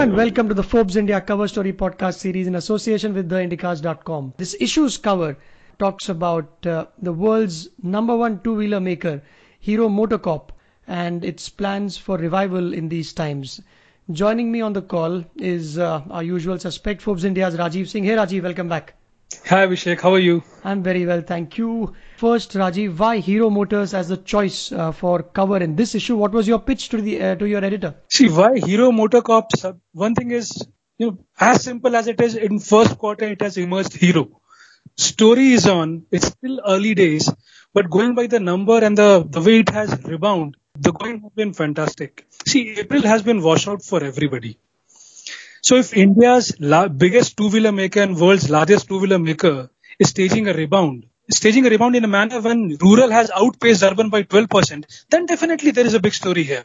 and welcome to the Forbes India Cover Story podcast series in association with theindycars.com. This issues cover talks about uh, the world's number one two-wheeler maker, Hero MotoCorp, and its plans for revival in these times. Joining me on the call is uh, our usual suspect, Forbes India's Rajiv Singh. Hey Rajiv, welcome back. Hi Abhishek, how are you? I'm very well, thank you. First, Rajiv, why Hero Motors as the choice uh, for cover in this issue? What was your pitch to the uh, to your editor? See, why Hero MotoCorp? One thing is, you know, as simple as it is, in first quarter it has emerged Hero. Story is on. It's still early days, but going by the number and the the way it has rebound, the going has been fantastic. See, April has been washout for everybody. So if India's la- biggest two-wheeler maker and world's largest two-wheeler maker is staging a rebound, staging a rebound in a manner when rural has outpaced urban by 12%, then definitely there is a big story here,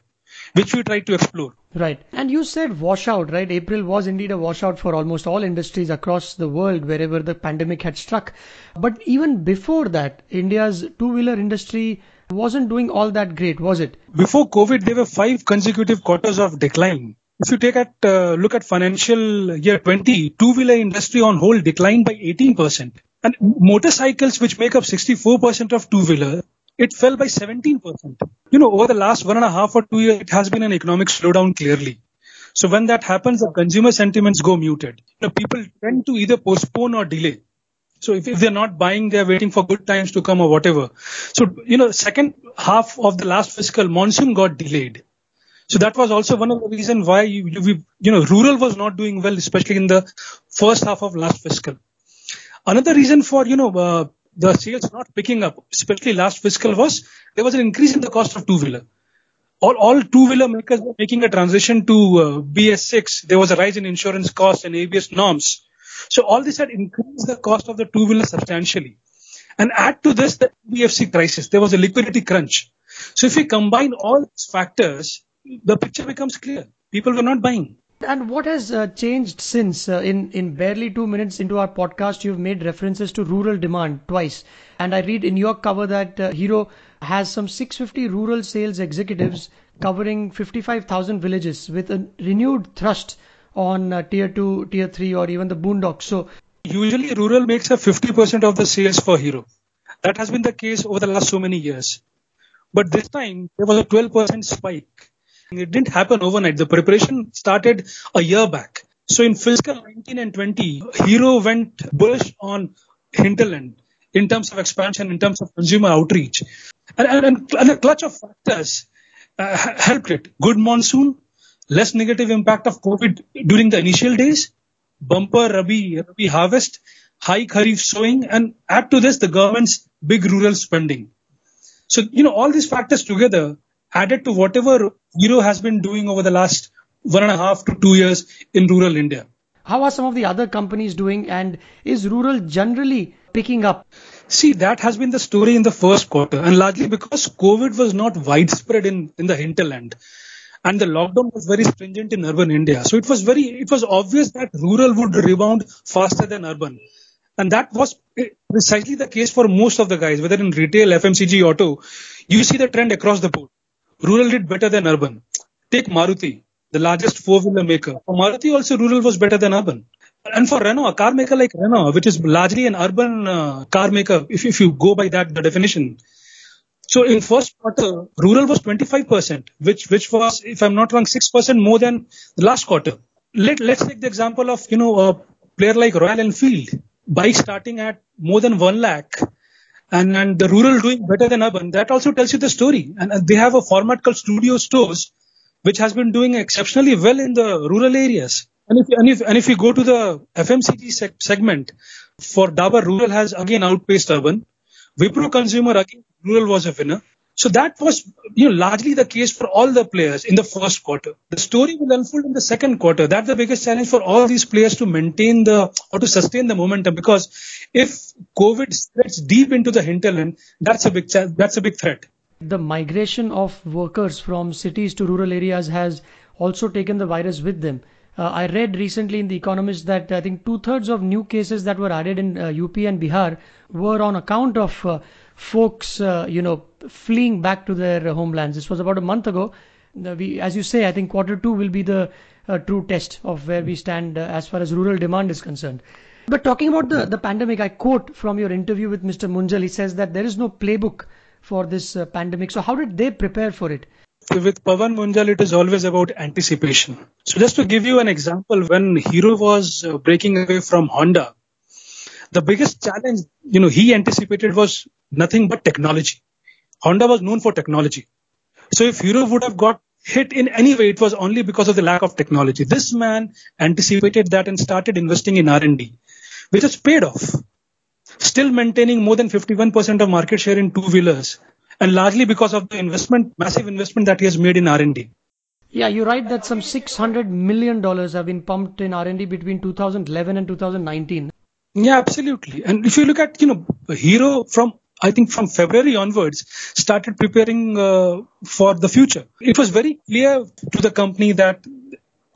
which we try to explore. Right. And you said washout, right? April was indeed a washout for almost all industries across the world wherever the pandemic had struck. But even before that, India's two-wheeler industry wasn't doing all that great, was it? Before COVID, there were five consecutive quarters of decline. If you take at uh, look at financial year 20, two-wheeler industry on whole declined by 18%. And motorcycles, which make up 64% of two-wheeler, it fell by 17%. You know, over the last one and a half or two years, it has been an economic slowdown clearly. So when that happens, the consumer sentiments go muted. You know, people tend to either postpone or delay. So if, if they're not buying, they're waiting for good times to come or whatever. So, you know, second half of the last fiscal monsoon got delayed. So that was also one of the reasons why you, you, you know rural was not doing well, especially in the first half of last fiscal. Another reason for you know uh, the sales not picking up, especially last fiscal, was there was an increase in the cost of two wheeler. All, all two wheeler makers were making a transition to uh, BS6. There was a rise in insurance costs and ABS norms. So all this had increased the cost of the two wheeler substantially. And add to this the BFC crisis. There was a liquidity crunch. So if we combine all these factors, the picture becomes clear. People were not buying. And what has uh, changed since? Uh, in in barely two minutes into our podcast, you've made references to rural demand twice, and I read in your cover that uh, Hero has some 650 rural sales executives covering 55,000 villages with a renewed thrust on uh, tier two, tier three, or even the boondocks. So usually, rural makes up 50% of the sales for Hero. That has been the case over the last so many years. But this time there was a 12% spike it didn't happen overnight. The preparation started a year back. So in fiscal 19 and 20, Hero went bullish on hinterland in terms of expansion, in terms of consumer outreach. And, and, and a clutch of factors uh, helped it. Good monsoon, less negative impact of COVID during the initial days, bumper Rabi, Rabi harvest, high Kharif sowing, and add to this the government's big rural spending. So, you know, all these factors together added to whatever Hero has been doing over the last one and a half to two years in rural India. How are some of the other companies doing and is rural generally picking up? See, that has been the story in the first quarter and largely because COVID was not widespread in, in the hinterland and the lockdown was very stringent in urban India. So it was very, it was obvious that rural would rebound faster than urban. And that was precisely the case for most of the guys, whether in retail, FMCG, auto. You see the trend across the board rural did better than urban. Take Maruti, the largest four-wheeler maker. For Maruti also rural was better than urban. And for Renault, a car maker like Renault, which is largely an urban uh, car maker, if, if you go by that the definition. So in first quarter, rural was 25%, which which was, if I'm not wrong, 6% more than the last quarter. Let let's take the example of you know a player like Royal Enfield, bike starting at more than one lakh and, and the rural doing better than urban, that also tells you the story. And, and they have a format called studio stores, which has been doing exceptionally well in the rural areas. And if, and if, and if you go to the FMCG seg- segment, for Dabur, rural has again outpaced urban. Wipro consumer, again, rural was a winner. So that was, you know, largely the case for all the players in the first quarter. The story will unfold in the second quarter. That's the biggest challenge for all these players to maintain the or to sustain the momentum because if COVID spreads deep into the hinterland, that's a big that's a big threat. The migration of workers from cities to rural areas has also taken the virus with them. Uh, I read recently in The Economist that I think two thirds of new cases that were added in uh, UP and Bihar were on account of uh, folks, uh, you know, fleeing back to their homelands. This was about a month ago. We, as you say, I think quarter two will be the uh, true test of where we stand uh, as far as rural demand is concerned. But talking about the, the pandemic, I quote from your interview with Mr. Munjal. He says that there is no playbook for this uh, pandemic. So how did they prepare for it? With Pavan Munjal, it is always about anticipation. So just to give you an example, when Hero was uh, breaking away from Honda, the biggest challenge, you know, he anticipated was nothing but technology. Honda was known for technology. So if Hero would have got hit in any way, it was only because of the lack of technology. This man anticipated that and started investing in R&D, which has paid off. Still maintaining more than 51% of market share in two-wheelers, and largely because of the investment, massive investment that he has made in R&D. Yeah, you're right that some 600 million dollars have been pumped in R&D between 2011 and 2019. Yeah, absolutely. And if you look at, you know, Hero from I think from February onwards, started preparing uh, for the future. It was very clear to the company that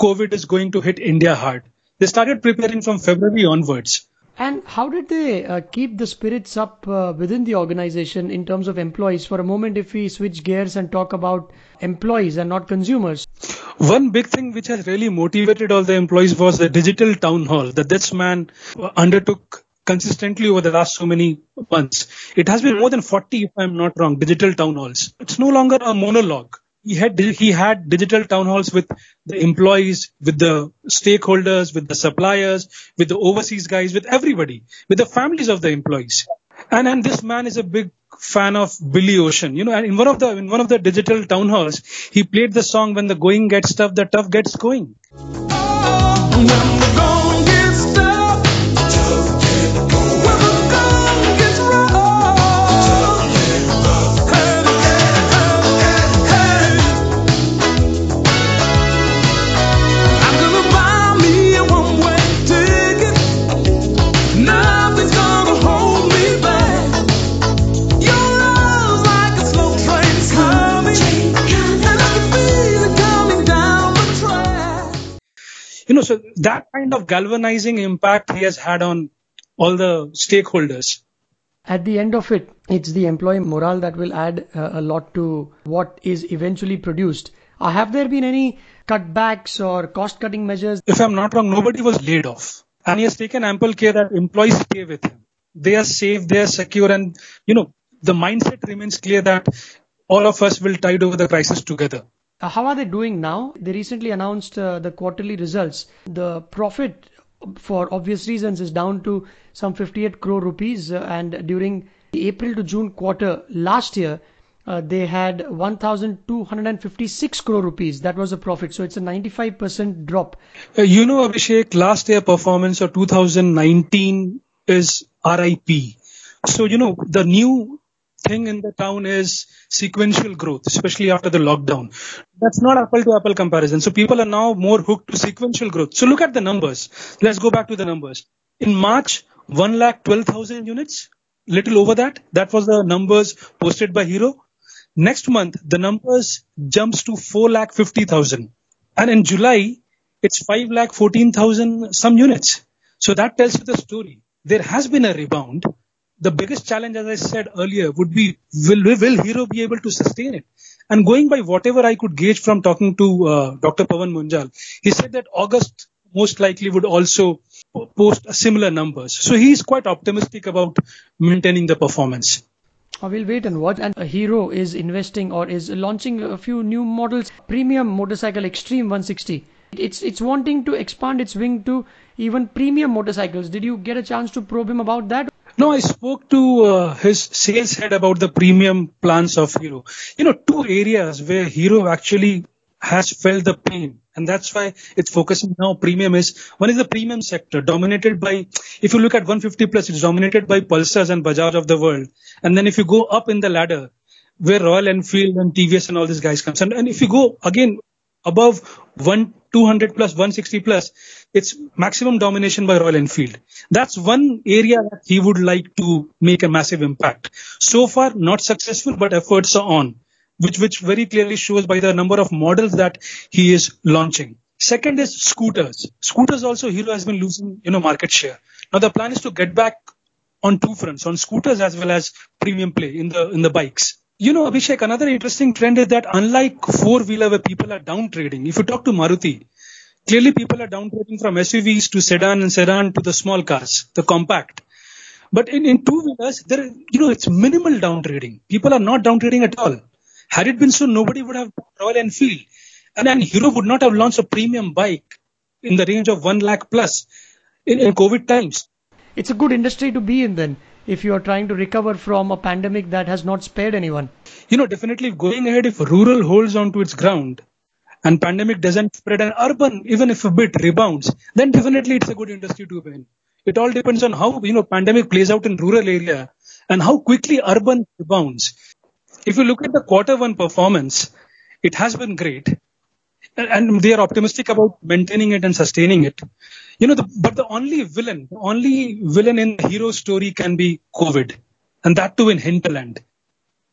COVID is going to hit India hard. They started preparing from February onwards. And how did they uh, keep the spirits up uh, within the organization in terms of employees? For a moment, if we switch gears and talk about employees and not consumers. One big thing which has really motivated all the employees was the digital town hall that this man undertook consistently over the last so many months. It has been more than 40, if I'm not wrong, digital town halls. It's no longer a monologue. He had he had digital town halls with the employees, with the stakeholders, with the suppliers, with the overseas guys, with everybody, with the families of the employees. And and this man is a big fan of Billy Ocean. You know, and in one of the in one of the digital town halls, he played the song "When the going gets tough, the tough gets going." Oh, oh, oh. You know, so that kind of galvanizing impact he has had on all the stakeholders. At the end of it, it's the employee morale that will add uh, a lot to what is eventually produced. Uh, have there been any cutbacks or cost cutting measures? If I'm not wrong, nobody was laid off. And he has taken ample care that employees stay with him. They are safe, they are secure, and you know, the mindset remains clear that all of us will tide over the crisis together. Uh, how are they doing now? They recently announced uh, the quarterly results. The profit, for obvious reasons, is down to some 58 crore rupees. Uh, and during the April to June quarter last year, uh, they had 1,256 crore rupees. That was a profit. So it's a 95% drop. Uh, you know, Abhishek, last year performance of 2019 is RIP. So, you know, the new thing in the town is sequential growth, especially after the lockdown. That's not apple to apple comparison. So people are now more hooked to sequential growth. So look at the numbers. Let's go back to the numbers. In March, 1 lakh 12,000 units, little over that. That was the numbers posted by Hero. Next month, the numbers jumps to 4 lakh 50,000. And in July, it's 5 lakh 14,000 some units. So that tells you the story. There has been a rebound the biggest challenge, as I said earlier, would be will, will Hero be able to sustain it? And going by whatever I could gauge from talking to uh, Dr. Pavan Munjal, he said that August most likely would also post similar numbers. So he's quite optimistic about maintaining the performance. I will wait and watch. And Hero is investing or is launching a few new models. Premium motorcycle Xtreme 160. It's it's wanting to expand its wing to even premium motorcycles. Did you get a chance to probe him about that? No, I spoke to uh, his sales head about the premium plans of Hero. You know, two areas where Hero actually has felt the pain, and that's why it's focusing now. Premium is one is the premium sector, dominated by. If you look at 150 plus, it's dominated by Pulsars and Bajaj of the world. And then if you go up in the ladder, where Royal Enfield and TVS and all these guys comes, and, and if you go again above one 200 plus 160 plus it's maximum domination by royal enfield. That's one area that he would like to make a massive impact. So far not successful but efforts are on which which very clearly shows by the number of models that he is launching. Second is scooters. Scooters also hero has been losing you know market share. Now the plan is to get back on two fronts on scooters as well as premium play in the in the bikes You know, Abhishek, another interesting trend is that unlike four wheeler where people are down trading, if you talk to Maruti, clearly people are down trading from SUVs to sedan and sedan to the small cars, the compact. But in, in two wheelers, there, you know, it's minimal down trading. People are not down trading at all. Had it been so, nobody would have Royal Enfield. And then Hero would not have launched a premium bike in the range of 1 lakh plus in, in COVID times. It's a good industry to be in then if you are trying to recover from a pandemic that has not spared anyone. You know, definitely going ahead, if rural holds on to its ground and pandemic doesn't spread and urban, even if a bit rebounds, then definitely it's a good industry to be in. It all depends on how, you know, pandemic plays out in rural area and how quickly urban rebounds. If you look at the quarter one performance, it has been great and they are optimistic about maintaining it and sustaining it. You know, the, but the only villain, the only villain in the hero story can be COVID, and that too in hinterland.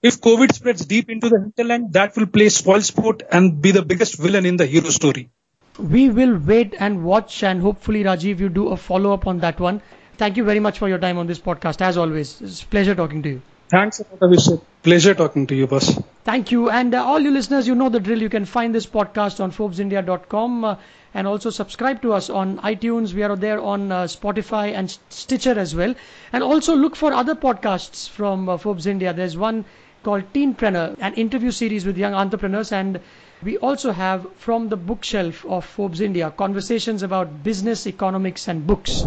If COVID spreads deep into the hinterland, that will play spoil sport and be the biggest villain in the hero story. We will wait and watch, and hopefully, Rajiv, you do a follow up on that one. Thank you very much for your time on this podcast. As always, it's a pleasure talking to you. Thanks, Abhishek. Pleasure talking to you, boss. Thank you. And uh, all you listeners, you know the drill. You can find this podcast on ForbesIndia.com uh, and also subscribe to us on iTunes. We are there on uh, Spotify and Stitcher as well. And also look for other podcasts from uh, Forbes India. There's one called Teenpreneur, an interview series with young entrepreneurs. And we also have from the bookshelf of Forbes India conversations about business, economics, and books.